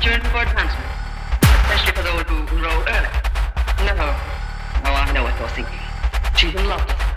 opportunity for advancement, especially for those who grow early. No, no, I know what you're thinking. She's in love with